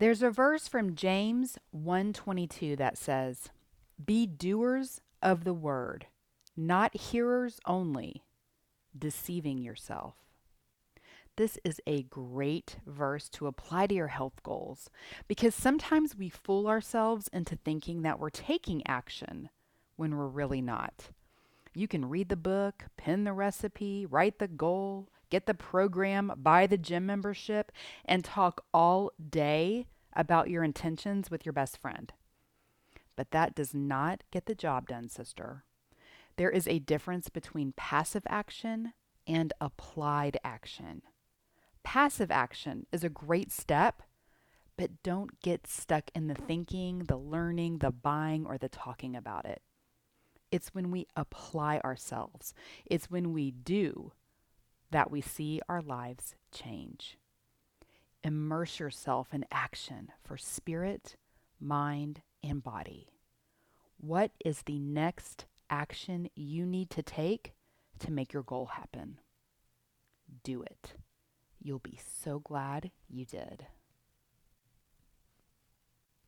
There's a verse from James 1:22 that says, "Be doers of the word, not hearers only, deceiving yourself." This is a great verse to apply to your health goals because sometimes we fool ourselves into thinking that we're taking action when we're really not. You can read the book, pin the recipe, write the goal, get the program, buy the gym membership, and talk all day about your intentions with your best friend. But that does not get the job done, sister. There is a difference between passive action and applied action. Passive action is a great step, but don't get stuck in the thinking, the learning, the buying, or the talking about it. It's when we apply ourselves, it's when we do that we see our lives change. Immerse yourself in action for spirit, mind, and body. What is the next action you need to take to make your goal happen? Do it. You'll be so glad you did.